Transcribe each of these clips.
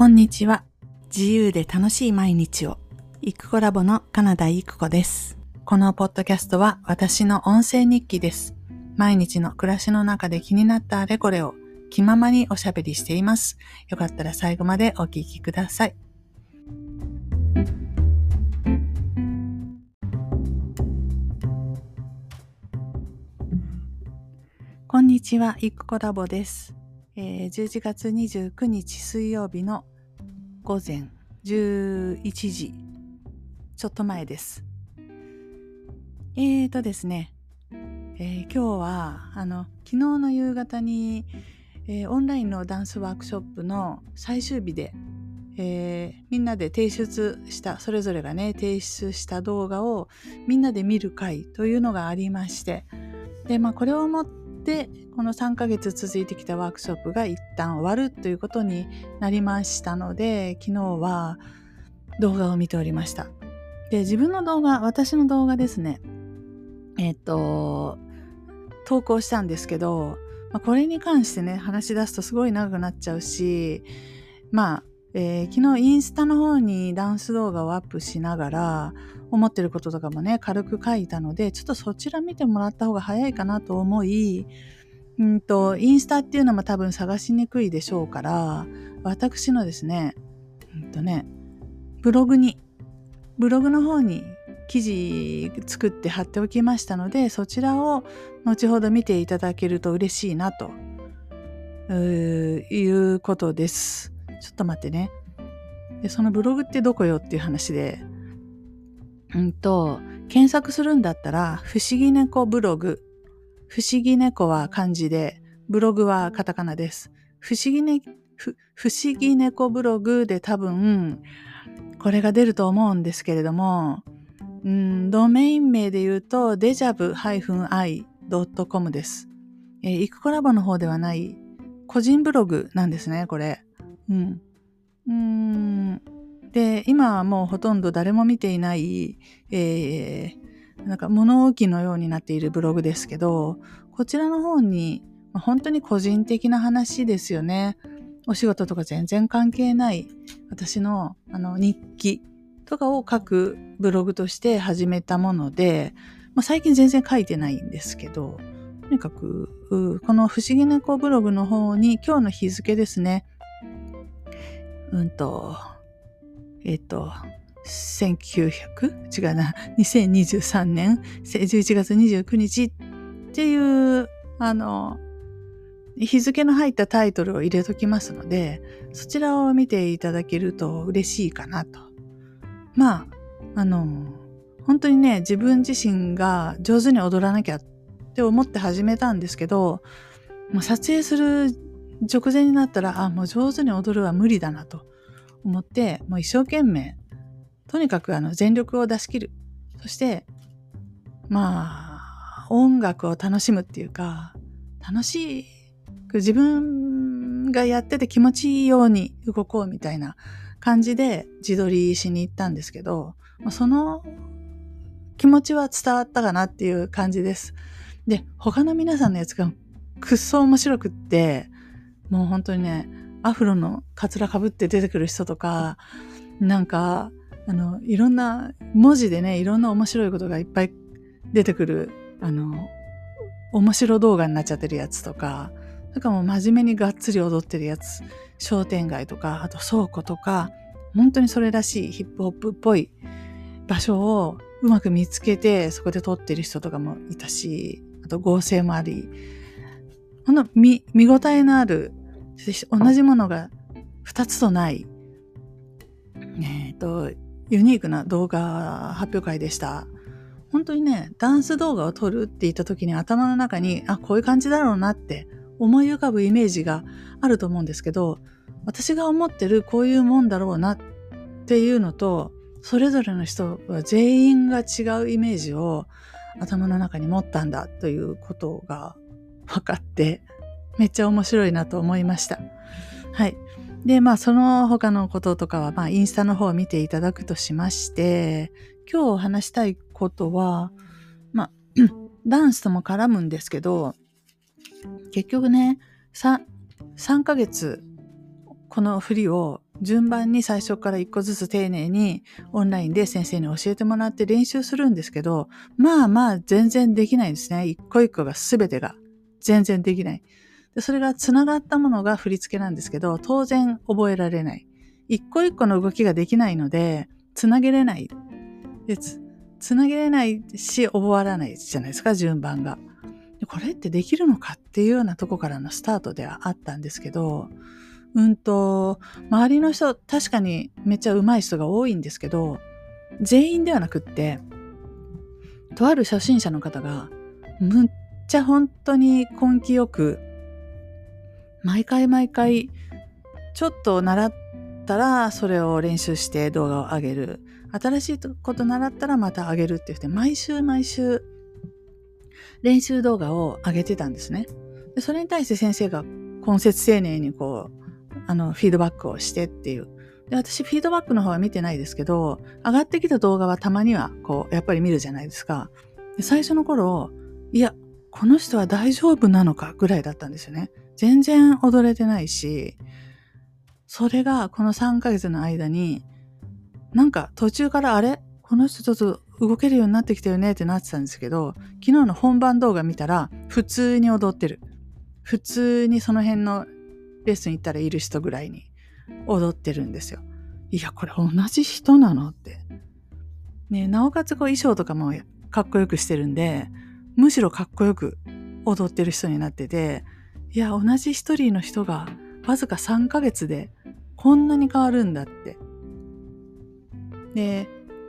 こんにちは。自由で楽しい毎日を。イクコラボのカナダイクコです。このポッドキャストは私の音声日記です。毎日の暮らしの中で気になったあれこれを気ままにおしゃべりしています。よかったら最後までお聞きください。こんにちは、イクコラボです。えー、11月29日水曜日の午前11時。ちょっと前です。えーとですね、えー、今日はあの昨日の夕方に、えー、オンラインのダンスワークショップの最終日で、えー、みんなで提出したそれぞれがね提出した動画をみんなで見る会というのがありまして。で、まあ、これをもってでこの3ヶ月続いてきたワークショップが一旦終わるということになりましたので昨日は動画を見ておりました。で自分の動画私の動画ですね。えっ、と投稿したんですけど、まあ、これに関してね話し出すとすごい長くなっちゃうしまあえー、昨日インスタの方にダンス動画をアップしながら思ってることとかもね軽く書いたのでちょっとそちら見てもらった方が早いかなと思いうんとインスタっていうのも多分探しにくいでしょうから私のですねうんとねブログにブログの方に記事作って貼っておきましたのでそちらを後ほど見ていただけると嬉しいなということです。ちょっと待ってね。で、そのブログってどこよっていう話で、うんと、検索するんだったら、不思議猫ブログ。不思議猫は漢字で、ブログはカタカナです。不思議ね、不思議猫ブログで多分、これが出ると思うんですけれども、うん、ドメイン名で言うと、デジャブ -i.com です。えー、イクコラボの方ではない個人ブログなんですね、これ。うん。うーん。で、今はもうほとんど誰も見ていない、えー、なんか物置のようになっているブログですけど、こちらの方に、本当に個人的な話ですよね。お仕事とか全然関係ない私のあの日記とかを書くブログとして始めたもので、まあ、最近全然書いてないんですけど、とにかく、この不思議猫ブログの方に今日の日付ですね、うんと、えっ、と、1900? 違うな、2023年11月29日っていう、あの、日付の入ったタイトルを入れときますので、そちらを見ていただけると嬉しいかなと。まあ、あの、本当にね、自分自身が上手に踊らなきゃって思って始めたんですけど、もう撮影する直前になったら、あ、もう上手に踊るは無理だなと思って、もう一生懸命、とにかくあの全力を出し切る。そして、まあ、音楽を楽しむっていうか、楽しい、自分がやってて気持ちいいように動こうみたいな感じで自撮りしに行ったんですけど、その気持ちは伝わったかなっていう感じです。で、他の皆さんのやつがくっそ面白くって、もう本当にね、アフロのカツラかぶって出てくる人とか、なんか、あの、いろんな文字でね、いろんな面白いことがいっぱい出てくる、あの、面白動画になっちゃってるやつとか、なんかもう真面目にがっつり踊ってるやつ、商店街とか、あと倉庫とか、本当にそれらしいヒップホップっぽい場所をうまく見つけて、そこで撮ってる人とかもいたし、あと合成もあり、この見、見応えのある同じものが2つとない、えっ、ー、と、ユニークな動画発表会でした。本当にね、ダンス動画を撮るって言った時に頭の中に、あ、こういう感じだろうなって思い浮かぶイメージがあると思うんですけど、私が思ってるこういうもんだろうなっていうのと、それぞれの人は全員が違うイメージを頭の中に持ったんだということが分かって、めっちゃ面白いなと思いました。はい。で、まあ、その他のこととかは、まあ、インスタの方を見ていただくとしまして、今日お話したいことは、まあ、ダンスとも絡むんですけど、結局ね、3, 3ヶ月、この振りを順番に最初から一個ずつ丁寧にオンラインで先生に教えてもらって練習するんですけど、まあまあ全然できないんですね。一個一個が全てが全然できない。でそれが繋がったものが振り付けなんですけど、当然覚えられない。一個一個の動きができないので、繋げれない。で繋げれないし、覚わらないじゃないですか、順番が。これってできるのかっていうようなとこからのスタートではあったんですけど、うんと、周りの人、確かにめっちゃ上手い人が多いんですけど、全員ではなくって、とある初心者の方が、むっちゃ本当に根気よく、毎回毎回、ちょっと習ったらそれを練習して動画を上げる。新しいこと習ったらまた上げるって言って、毎週毎週練習動画を上げてたんですね。でそれに対して先生が根節丁寧にこう、あの、フィードバックをしてっていう。で、私、フィードバックの方は見てないですけど、上がってきた動画はたまには、こう、やっぱり見るじゃないですか。で最初の頃、いや、この人は大丈夫なのかぐらいだったんですよね。全然踊れてないし、それがこの3ヶ月の間に、なんか途中からあれ？この人ちょっと動けるようになってきたよねってなってたんですけど、昨日の本番動画見たら、普通に踊ってる。普通にその辺のレッスン行ったらいる人ぐらいに踊ってるんですよ。いや、これ同じ人なのって。ねなおかつこう衣装とかもかっこよくしてるんで、むしろかっこよく踊ってる人になってて、いや、同じ一人の人がわずか3ヶ月でこんなに変わるんだって。で、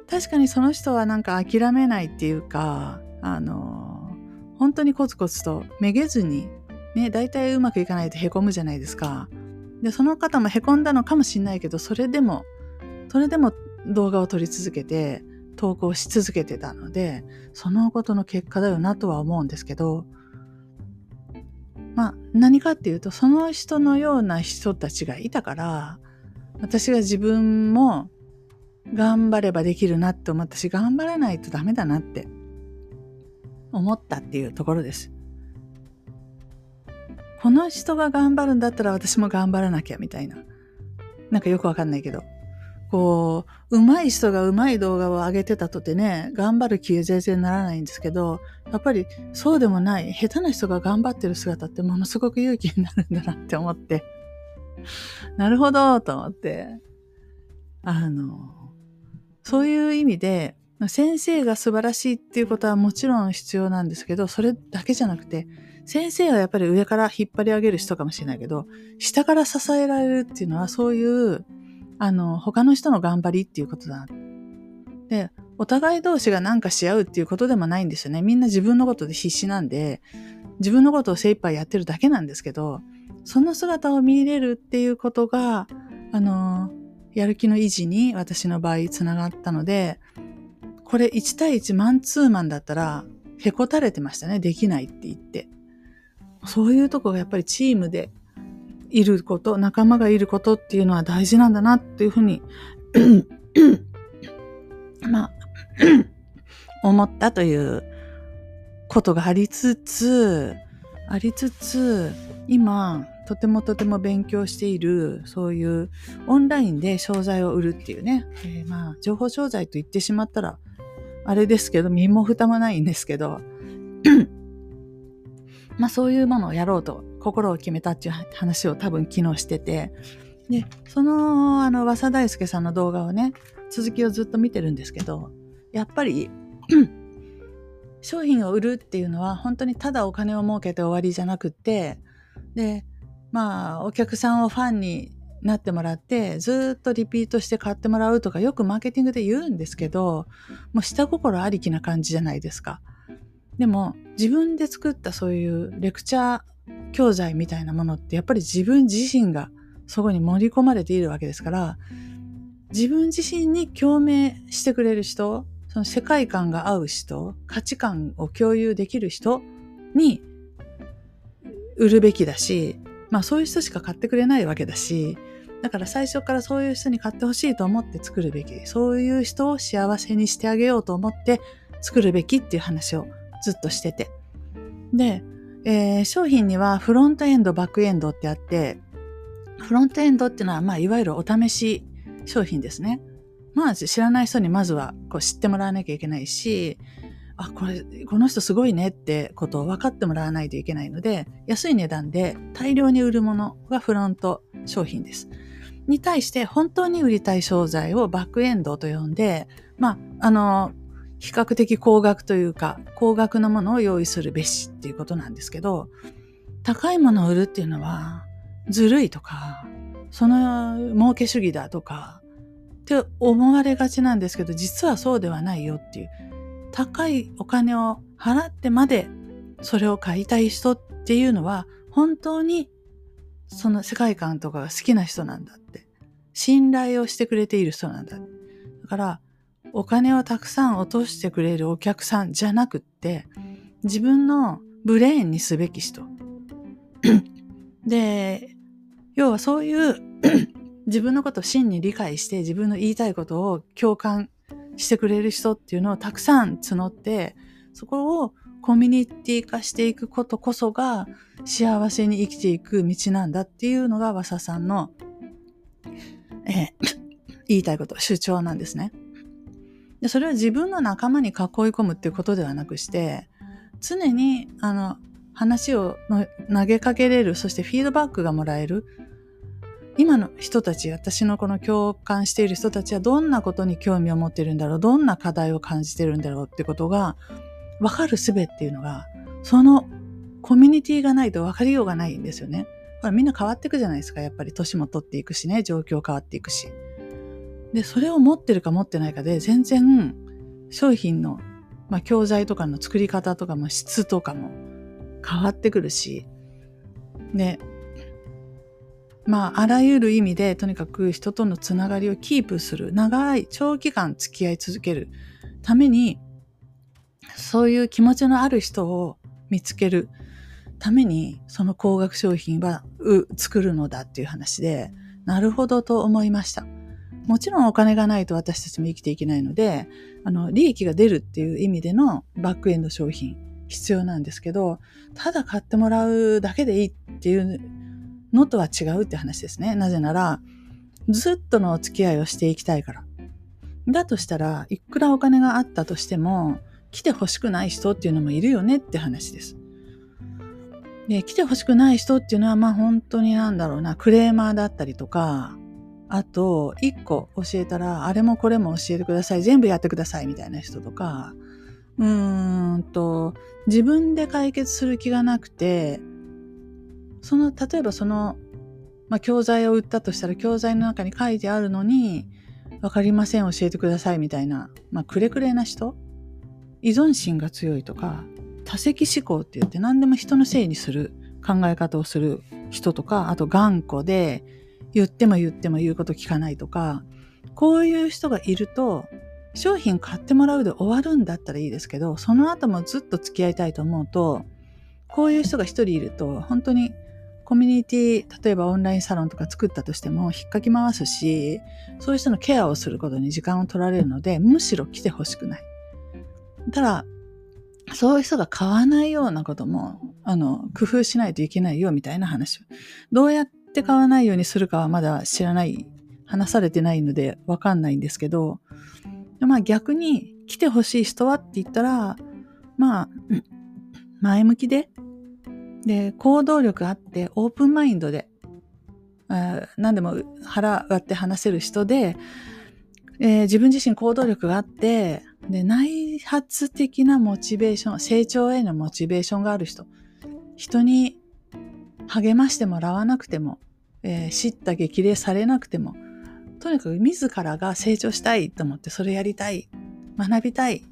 確かにその人はなんか諦めないっていうか、あの、本当にコツコツとめげずにね、大体うまくいかないと凹むじゃないですか。で、その方も凹んだのかもしんないけど、それでも、それでも動画を撮り続けて、投稿し続けてたので、そのことの結果だよなとは思うんですけど、まあ、何かっていうと、その人のような人たちがいたから、私が自分も頑張ればできるなって思ったし、頑張らないとダメだなって思ったっていうところです。この人が頑張るんだったら私も頑張らなきゃみたいな。なんかよくわかんないけど。こう、上手い人が上手い動画を上げてたとてね、頑張る気は全然ならないんですけど、やっぱりそうでもない、下手な人が頑張ってる姿ってものすごく勇気になるんだなって思って。なるほど、と思って。あの、そういう意味で、先生が素晴らしいっていうことはもちろん必要なんですけど、それだけじゃなくて、先生はやっぱり上から引っ張り上げる人かもしれないけど、下から支えられるっていうのはそういう、あの、他の人の頑張りっていうことだ。で、お互い同士が何かし合うっていうことでもないんですよね。みんな自分のことで必死なんで、自分のことを精一杯やってるだけなんですけど、その姿を見れるっていうことが、あの、やる気の維持に私の場合つながったので、これ1対1マンツーマンだったら、へこたれてましたね。できないって言って。そういうとこがやっぱりチームでいること、仲間がいることっていうのは大事なんだなっていうふうに まあ 思ったということがありつつ、ありつつ、今、とてもとても勉強している、そういうオンラインで商材を売るっていうね、えー、まあ、情報商材と言ってしまったら、あれですけど、身も蓋もないんですけど、まあそういうものをやろうと心を決めたっていう話を多分昨日してて、で、その、あの、和佐大輔さんの動画をね、続きをずっと見てるんですけど、やっぱり 商品を売るっていうのは本当にただお金を儲けて終わりじゃなくって、で、まあ、お客さんをファンになってもらって、ずっとリピートして買ってもらうとかよくマーケティングで言うんですけど、もう下心ありきな感じじゃないですか。でも自分で作ったそういうレクチャー教材みたいなものってやっぱり自分自身がそこに盛り込まれているわけですから自分自身に共鳴してくれる人その世界観が合う人価値観を共有できる人に売るべきだしまあそういう人しか買ってくれないわけだしだから最初からそういう人に買ってほしいと思って作るべきそういう人を幸せにしてあげようと思って作るべきっていう話をずっとしてて。で、えー、商品にはフロントエンド、バックエンドってあって、フロントエンドっていうのは、まあ、いわゆるお試し商品ですね。まあ、知らない人にまずはこう知ってもらわなきゃいけないし、あ、これ、この人すごいねってことを分かってもらわないといけないので、安い値段で大量に売るものがフロント商品です。に対して本当に売りたい商材をバックエンドと呼んで、まあ、あの、比較的高額というか、高額なものを用意するべしっていうことなんですけど、高いものを売るっていうのは、ずるいとか、その儲け主義だとか、って思われがちなんですけど、実はそうではないよっていう。高いお金を払ってまでそれを買いたい人っていうのは、本当にその世界観とかが好きな人なんだって。信頼をしてくれている人なんだ。だから、お金をたくさん落としてくれるお客さんじゃなくって、自分のブレーンにすべき人。で、要はそういう 自分のことを真に理解して自分の言いたいことを共感してくれる人っていうのをたくさん募って、そこをコミュニティ化していくことこそが幸せに生きていく道なんだっていうのが和佐さんの、えー、言いたいこと、主張なんですね。でそれは自分の仲間に囲い込むっていうことではなくして、常に、あの、話を投げかけれる、そしてフィードバックがもらえる。今の人たち、私のこの共感している人たちはどんなことに興味を持ってるんだろう、どんな課題を感じてるんだろうってことが分かる術っていうのが、そのコミュニティがないと分かりようがないんですよね。みんな変わっていくじゃないですか。やっぱり年も取っていくしね、状況変わっていくし。で、それを持ってるか持ってないかで、全然商品の、まあ、教材とかの作り方とかも質とかも変わってくるし、で、まあ、あらゆる意味で、とにかく人とのつながりをキープする、長い、長期間付き合い続けるために、そういう気持ちのある人を見つけるために、その高額商品はう作るのだっていう話で、なるほどと思いました。もちろんお金がないと私たちも生きていけないので、あの、利益が出るっていう意味でのバックエンド商品必要なんですけど、ただ買ってもらうだけでいいっていうのとは違うって話ですね。なぜなら、ずっとのお付き合いをしていきたいから。だとしたらいくらお金があったとしても、来て欲しくない人っていうのもいるよねって話です。で、来て欲しくない人っていうのは、まあ本当になんだろうな、クレーマーだったりとか、あと、一個教えたら、あれもこれも教えてください、全部やってくださいみたいな人とか、うーんと、自分で解決する気がなくて、その、例えばその、まあ、教材を売ったとしたら、教材の中に書いてあるのに、わかりません、教えてくださいみたいな、まあ、くれくれな人依存心が強いとか、多責思考って言って何でも人のせいにする考え方をする人とか、あと頑固で言っても言っても言うこと聞かないとか、こういう人がいると、商品買ってもらうで終わるんだったらいいですけど、その後もずっと付き合いたいと思うと、こういう人が一人いると、本当にコミュニティ、例えばオンラインサロンとか作ったとしても引っかき回すし、そういう人のケアをすることに時間を取られるので、むしろ来てほしくない。ただ、そういう人が買わないようなことも、あの、工夫しないといけないよみたいな話を。どうやってって買わないようにするかはまだ知らない、話されてないのでわかんないんですけど、まあ逆に来てほしい人はって言ったら、まあ、前向きで、で、行動力あって、オープンマインドで、何でも腹割って話せる人で、えー、自分自身行動力があって、で、内発的なモチベーション、成長へのモチベーションがある人。人に励ましてもらわなくても、えー、叱咤激励されなくても、とにかく自らが成長したいと思ってそれやりたい、学びたい、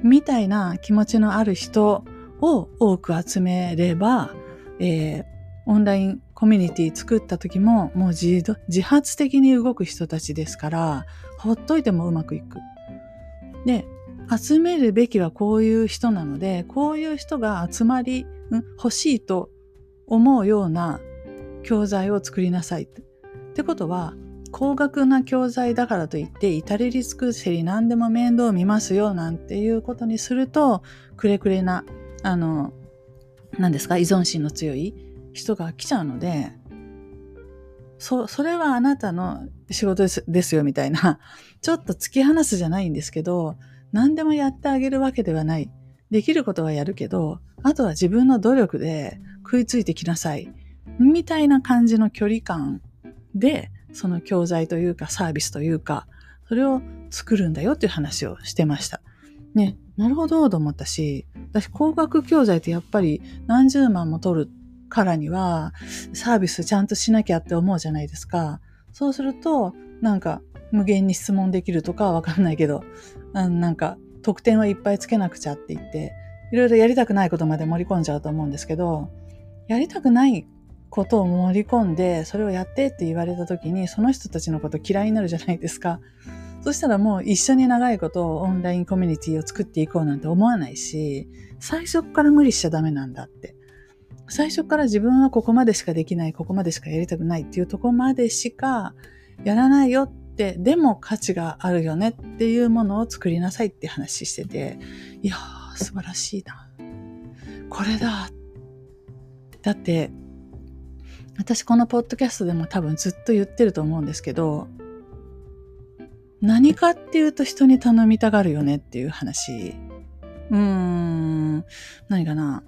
みたいな気持ちのある人を多く集めれば、えー、オンラインコミュニティ作った時ももう自発的に動く人たちですから、ほっといてもうまくいく。で、集めるべきはこういう人なので、こういう人が集まり、ん、欲しいと思うような教材を作りなさいって。ってことは、高額な教材だからといって、至れり尽くせり何でも面倒見ますよなんていうことにすると、くれくれな、あの、何ですか、依存心の強い人が来ちゃうので、そ、それはあなたの仕事ですですよみたいな、ちょっと突き放すじゃないんですけど、何でもやってあげるわけではない。できることはやるけど、あとは自分の努力で食いついてきなさい。みたいな感じの距離感で、その教材というかサービスというか、それを作るんだよっていう話をしてました。ね、なるほどと思ったし、私工学教材ってやっぱり何十万も取るからにはサービスちゃんとしなきゃって思うじゃないですか。そうすると、なんか無限に質問できるとかわかんないけど、なんか得点をいっぱいつけなくちゃって言って、いろいろやりたくないことまで盛り込んじゃうと思うんですけど、やりたくないことを盛り込んで、それをやってって言われた時に、その人たちのこと嫌いになるじゃないですか。そしたらもう一緒に長いことをオンラインコミュニティを作っていこうなんて思わないし、最初から無理しちゃダメなんだって。最初から自分はここまでしかできない、ここまでしかやりたくないっていうとこまでしかやらないよって、でも価値があるよねっていうものを作りなさいって話してて、いやー、素晴らしいな。これだ。だって、私このポッドキャストでも多分ずっと言ってると思うんですけど、何かっていうと人に頼みたがるよねっていう話。うーん、何かな？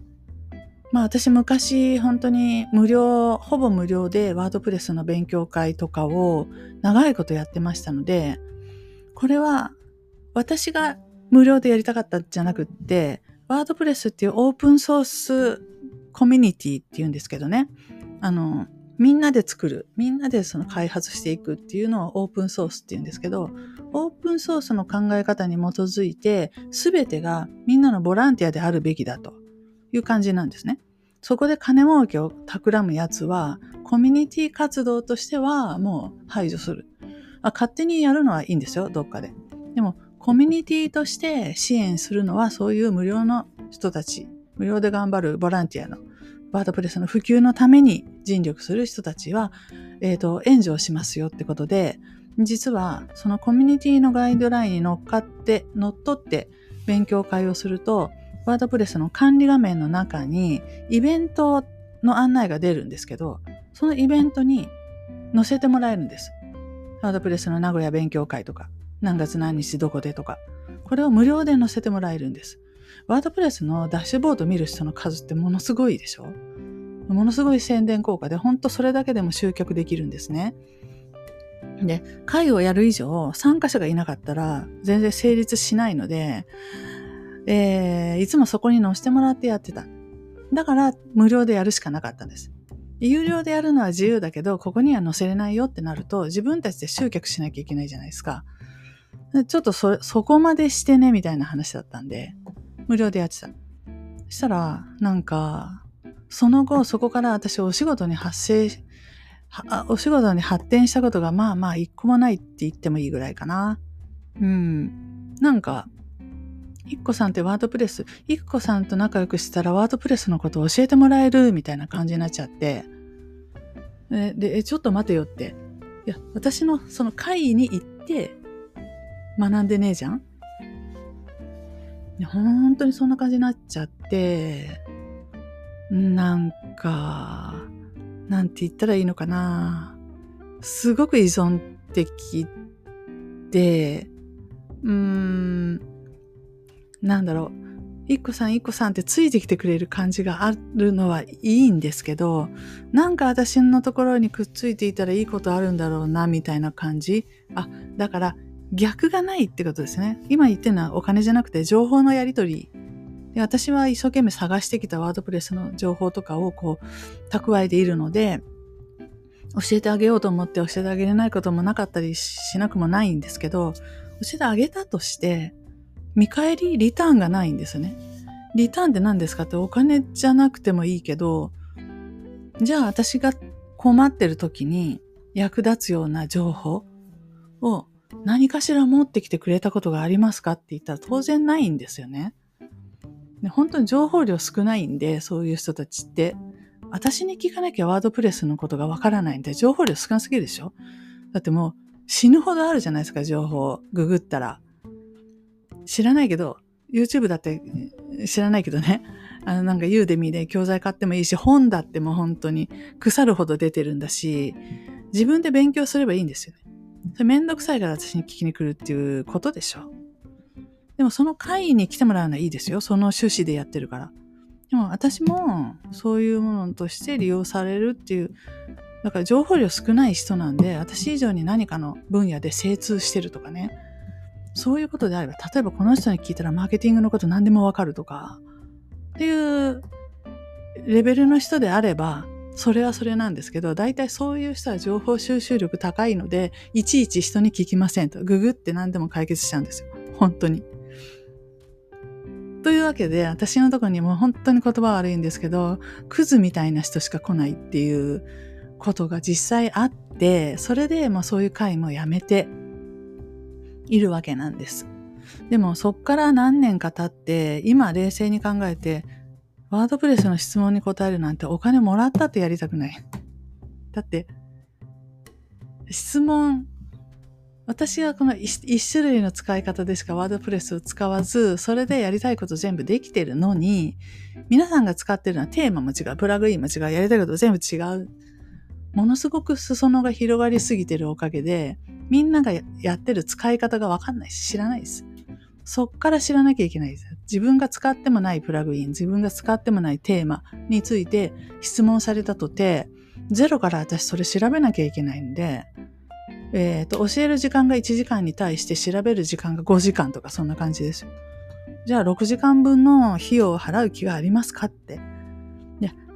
まあ私昔本当に無料、ほぼ無料でワードプレスの勉強会とかを長いことやってましたので、これは私が無料でやりたかったんじゃなくって、ワードプレスっていうオープンソースコミュニティっていうんですけどね。あの、みんなで作る、みんなでその開発していくっていうのをオープンソースっていうんですけど、オープンソースの考え方に基づいて、すべてがみんなのボランティアであるべきだと。いう感じなんですね。そこで金儲けを企むやつは、コミュニティ活動としてはもう排除する。あ勝手にやるのはいいんですよ、どっかで。でも、コミュニティとして支援するのはそういう無料の人たち、無料で頑張るボランティアのワードプレスの普及のために尽力する人たちは、えっ、ー、と、援助をしますよってことで、実はそのコミュニティのガイドラインに乗っかって、乗っ取って勉強会をすると、ワードプレスの管理画面の中にイベントの案内が出るんですけど、そのイベントに載せてもらえるんです。ワードプレスの名古屋勉強会とか、何月何日どこでとか、これを無料で載せてもらえるんです。ワードプレスのダッシュボード見る人の数ってものすごいでしょ？ものすごい宣伝効果で、ほんとそれだけでも集客できるんですね。で、会をやる以上、参加者がいなかったら全然成立しないので、えー、いつもそこに載せてもらってやってた。だから無料でやるしかなかったんです。有料でやるのは自由だけど、ここには載せれないよってなると、自分たちで集客しなきゃいけないじゃないですか。ちょっとそ、そこまでしてね、みたいな話だったんで、無料でやってた。そしたら、なんか、その後、そこから私お仕事に発生、お仕事に発展したことがまあまあ一個もないって言ってもいいぐらいかな。うん。なんか、いっこさんってワードプレス、いっこさんと仲良くしたらワードプレスのことを教えてもらえるみたいな感じになっちゃって、で、でちょっと待てよって。いや、私のその会に行って学んでねえじゃん？いや本当にそんな感じになっちゃって、なんか、なんて言ったらいいのかな。すごく依存的で、うーん、なんだろう、一個さん一個さんってついてきてくれる感じがあるのはいいんですけど、なんか私のところにくっついていたらいいことあるんだろうな、みたいな感じ。あ、だから逆がないってことですね。今言ってるのはお金じゃなくて情報のやり取り。で私は一生懸命探してきたワードプレスの情報とかをこう蓄えているので、教えてあげようと思って教えてあげれないこともなかったりしなくもないんですけど、教えてあげたとして、見返り、リターンがないんですね。リターンって何ですかってお金じゃなくてもいいけど、じゃあ私が困ってる時に役立つような情報を何かしら持ってきてくれたことがありますかって言ったら当然ないんですよね。本当に情報量少ないんで、そういう人たちって。私に聞かなきゃワードプレスのことがわからないんで、情報量少なすぎるでしょ？だってもう死ぬほどあるじゃないですか、情報を。ググったら。知らないけど、YouTube だって知らないけどね。あのなんかユーデミーで教材買ってもいいし、本だってもう本当に腐るほど出てるんだし、自分で勉強すればいいんですよね。それめんどくさいから私に聞きに来るっていうことでしょ。でもその会に来てもらうのはいいですよ。その趣旨でやってるから。でも私もそういうものとして利用されるっていう、だから情報量少ない人なんで、私以上に何かの分野で精通してるとかね。そういうことであれば、例えばこの人に聞いたらマーケティングのこと何でもわかるとか、っていうレベルの人であれば、それはそれなんですけど、大体そういう人は情報収集力高いので、いちいち人に聞きませんと。ググって何でも解決しちゃうんですよ。本当に。というわけで、私のとこにも本当に言葉悪いんですけど、クズみたいな人しか来ないっていうことが実際あって、それでまあそういう会もやめているわけなんです。でもそっから何年か経って、今冷静に考えて、ワードプレスの質問に答えるなんてお金もらったってやりたくない。だって、質問、私はこの一種類の使い方でしかワードプレスを使わず、それでやりたいこと全部できてるのに、皆さんが使ってるのはテーマも違う、プラグインも違う、やりたいこと全部違う。ものすごく裾野が広がりすぎてるおかげで、みんながやってる使い方がわかんないし、知らないです。そっから知らなきゃいけないです。自分が使ってもないプラグイン、自分が使ってもないテーマについて質問されたとて、ゼロから私それ調べなきゃいけないんで、えっ、ー、と、教える時間が1時間に対して調べる時間が5時間とかそんな感じです。じゃあ6時間分の費用を払う気がありますかって。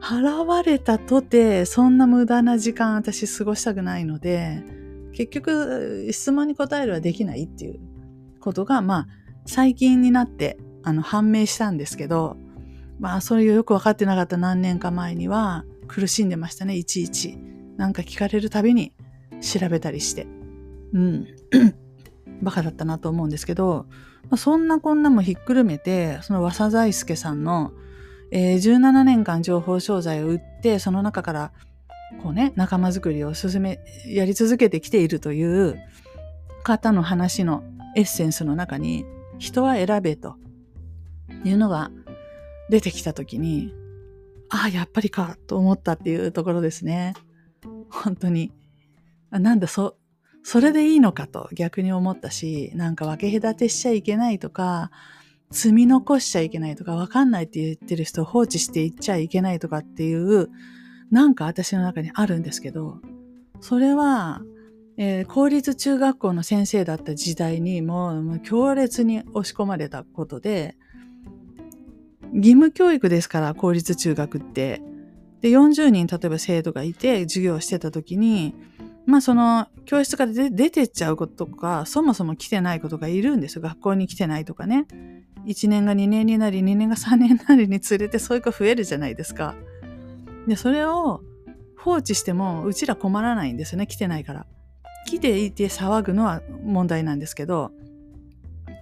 払われたとて、そんな無駄な時間私過ごしたくないので、結局質問に答えるはできないっていうことが、まあ、最近になってあの判明したんですけど、まあそれよく分かってなかった何年か前には苦しんでましたね、いちいち。なんか聞かれるたびに調べたりして。うん。バカだったなと思うんですけど、まあ、そんなこんなもひっくるめて、その和佐大輔さんの、えー、17年間情報商材を売って、その中からこうね、仲間づくりを進め、やり続けてきているという方の話のエッセンスの中に、人は選べというのが出てきたときに、ああ、やっぱりかと思ったっていうところですね。本当に。なんだ、そ、それでいいのかと逆に思ったし、なんか分け隔てしちゃいけないとか、積み残しちゃいけないとか、わかんないって言ってる人を放置していっちゃいけないとかっていう、なんか私の中にあるんですけど、それはえー、公立中学校の先生だった時代にもう強烈に押し込まれたことで、義務教育ですから、公立中学って。で、40人、例えば生徒がいて、授業してた時に、まあその、教室から出てっちゃうこととか、そもそも来てないことがいるんですよ。学校に来てないとかね。1年が2年になり、2年が3年になりにつれて、そういう子増えるじゃないですか。で、それを放置しても、うちら困らないんですよね。来てないから。来ていて騒ぐのは問題なんですけど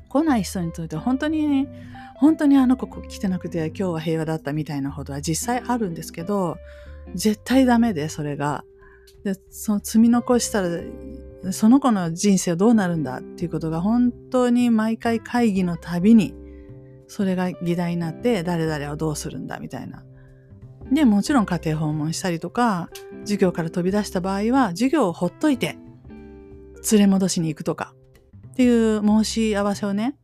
来ない人にとっては本当に本当にあの子来てなくて今日は平和だったみたいなことは実際あるんですけど絶対ダメでそれがでその積み残したらその子の人生はどうなるんだっていうことが本当に毎回会議のたびにそれが議題になって誰々はどうするんだみたいな。で、もちろん家庭訪問したりとか、授業から飛び出した場合は、授業をほっといて、連れ戻しに行くとかっていう申し合わせをね、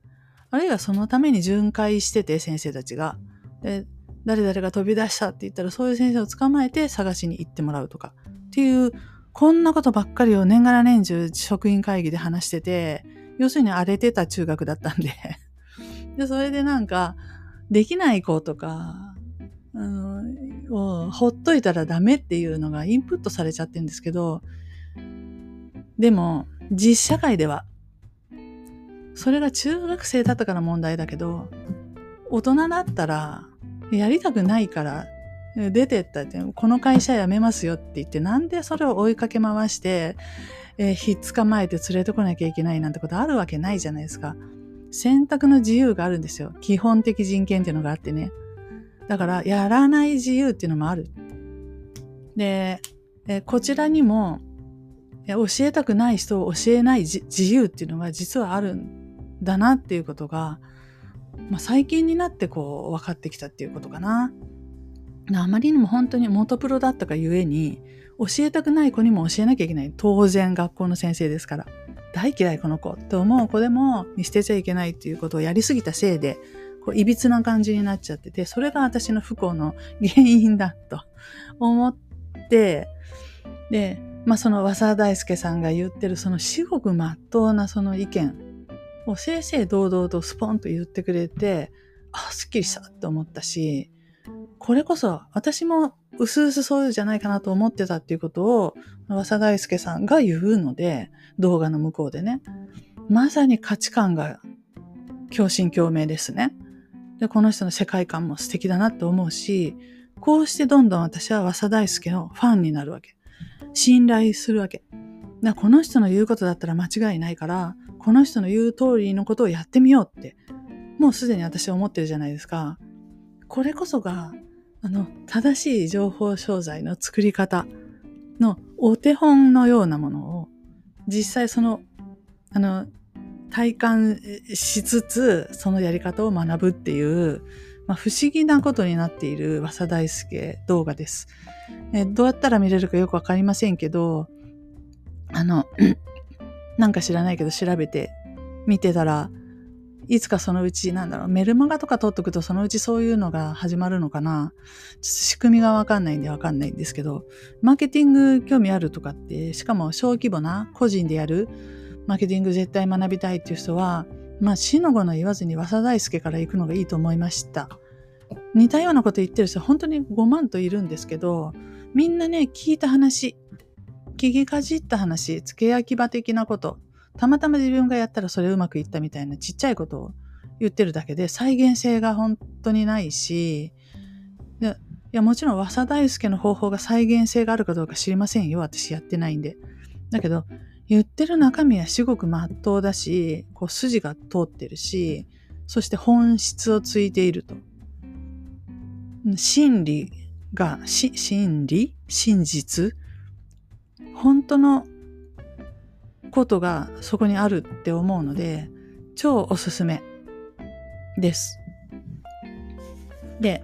あるいはそのために巡回してて先生たちが、で誰々が飛び出したって言ったらそういう先生を捕まえて探しに行ってもらうとかっていうこんなことばっかりを年がら年中職員会議で話してて要するに荒れてた中学だったんででそれでなんかできない子とか、うん、をほっといたらダメっていうのがインプットされちゃってるんですけどでも、実社会では、それが中学生だったから問題だけど、大人だったら、やりたくないから、出てったって、この会社辞めますよって言って、なんでそれを追いかけ回して、えー、ひっ捕まえて連れてこなきゃいけないなんてことあるわけないじゃないですか。選択の自由があるんですよ。基本的人権っていうのがあってね。だから、やらない自由っていうのもある。で、えこちらにも、教えたくない人を教えない自由っていうのが実はあるんだなっていうことが、まあ、最近になってこう分かってきたっていうことかな。あまりにも本当に元プロだったかゆえに教えたくない子にも教えなきゃいけない。当然学校の先生ですから。大嫌いこの子って思う子でも見捨てちゃいけないっていうことをやりすぎたせいで、こう、いびつな感じになっちゃってて、それが私の不幸の原因だと思って、で、まあその和沢大輔さんが言ってるその至極真っ当なその意見を正々堂々とスポンと言ってくれて、あ、すっきりしたって思ったし、これこそ私もうすうすそうじゃないかなと思ってたっていうことを、和佐大輔さんが言うので、動画の向こうでね。まさに価値観が共振共鳴ですね。で、この人の世界観も素敵だなって思うし、こうしてどんどん私は和佐大輔のファンになるわけ。信頼するわけ。だこの人の言うことだったら間違いないから、この人の言う通りのことをやってみようって、もうすでに私は思ってるじゃないですか。これこそがあの、正しい情報商材の作り方のお手本のようなものを、実際その、あの、体感しつつ、そのやり方を学ぶっていう、まあ、不思議なことになっている和田大輔動画です。えどうやったら見れるかよくわかりませんけど、あの、なんか知らないけど調べて見てたら、いつかそのうち、なんだろう、メルマガとか取っとくとそのうちそういうのが始まるのかな。ちょっと仕組みがわかんないんでわかんないんですけど、マーケティング興味あるとかって、しかも小規模な個人でやる、マーケティング絶対学びたいっていう人は、まあ、死の子の言わずに和佐大輔から行くのがいいと思いました。似たようなこと言ってる人本当に5万といるんですけど、みんなね、聞いた話、聞きかじった話、付け焼き場的なこと、たまたま自分がやったらそれうまくいったみたいなちっちゃいことを言ってるだけで再現性が本当にないし、いや、もちろん、和佐大輔の方法が再現性があるかどうか知りませんよ。私やってないんで。だけど、言ってる中身は至極真っ当だし、こう筋が通ってるし、そして本質をついていると。真理が、真理？真実？本当のことがそこにあるって思うので、超おすすめです。で、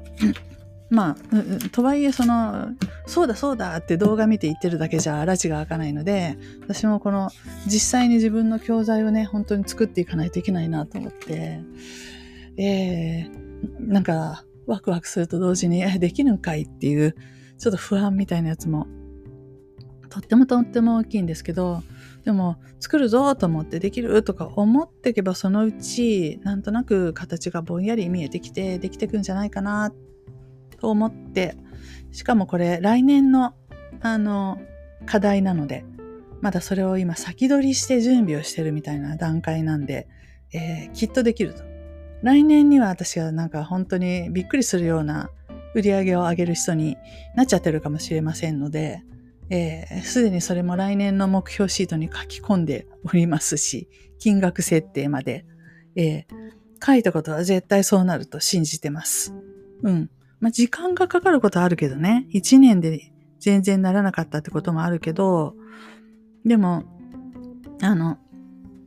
まあ、とはいえその、そうだそうだって動画見て言ってるだけじゃ拉致が開かないので、私もこの実際に自分の教材をね、本当に作っていかないといけないなと思って、えー、なんかワクワクすると同時に、できるんかいっていう、ちょっと不安みたいなやつも、とってもとっても大きいんですけど、でも作るぞと思ってできるとか思っていけばそのうちなんとなく形がぼんやり見えてきてできてくんじゃないかなと思ってしかもこれ来年のあの課題なのでまだそれを今先取りして準備をしてるみたいな段階なんで、えー、きっとできると。来年には私はなんか本当にびっくりするような売り上げを上げる人になっちゃってるかもしれませんので、す、え、で、にそれも来年の目標シートに書き込んでおりますし、金額設定まで、えー、書いたことは絶対そうなると信じてます。うん。まあ、時間がかかることあるけどね、1年で全然ならなかったってこともあるけど、でも、あの、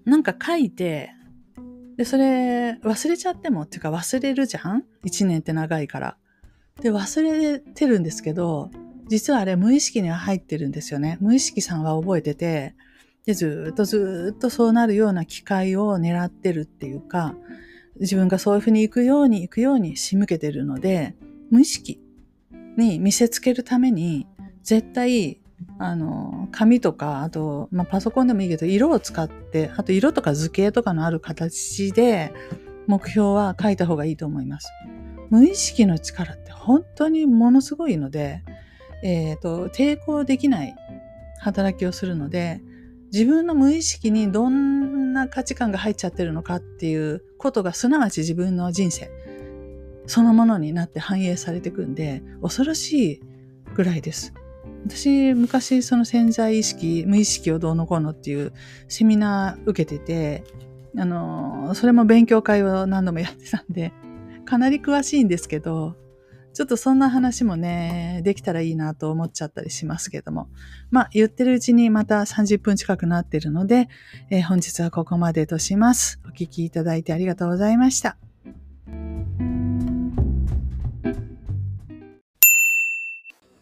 なんか書いて、で、それ忘れちゃってもっていうか忘れるじゃん ?1 年って長いから。で、忘れてるんですけど、実はあれ無意識には入ってるんですよね。無意識さんは覚えてて、で、ずっとずっとそうなるような機会を狙ってるっていうか、自分がそういうふうに行くように行くように仕向けてるので、無意識に見せつけるために、絶対、あの、紙とか、あと、まあ、パソコンでもいいけど、色を使って、あと色とか図形とかのある形で、目標は書いた方がいいと思います。無意識の力って本当にものすごいので、え、ー、と、抵抗できない働きをするので、自分の無意識にどんな価値観が入っちゃってるのかっていうことが、すなわち自分の人生そのものになって反映されていくんで、恐ろしいぐらいです。私、昔その潜在意識、無意識をどうのこうのっていうセミナー受けてて、あの、それも勉強会を何度もやってたんで、かなり詳しいんですけど、ちょっとそんな話もね、できたらいいなと思っちゃったりしますけども。まあ、言ってるうちにまた30分近くなってるので、えー、本日はここまでとします。お聞きいただいてありがとうございました。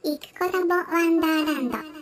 行く子ラボワンダーランド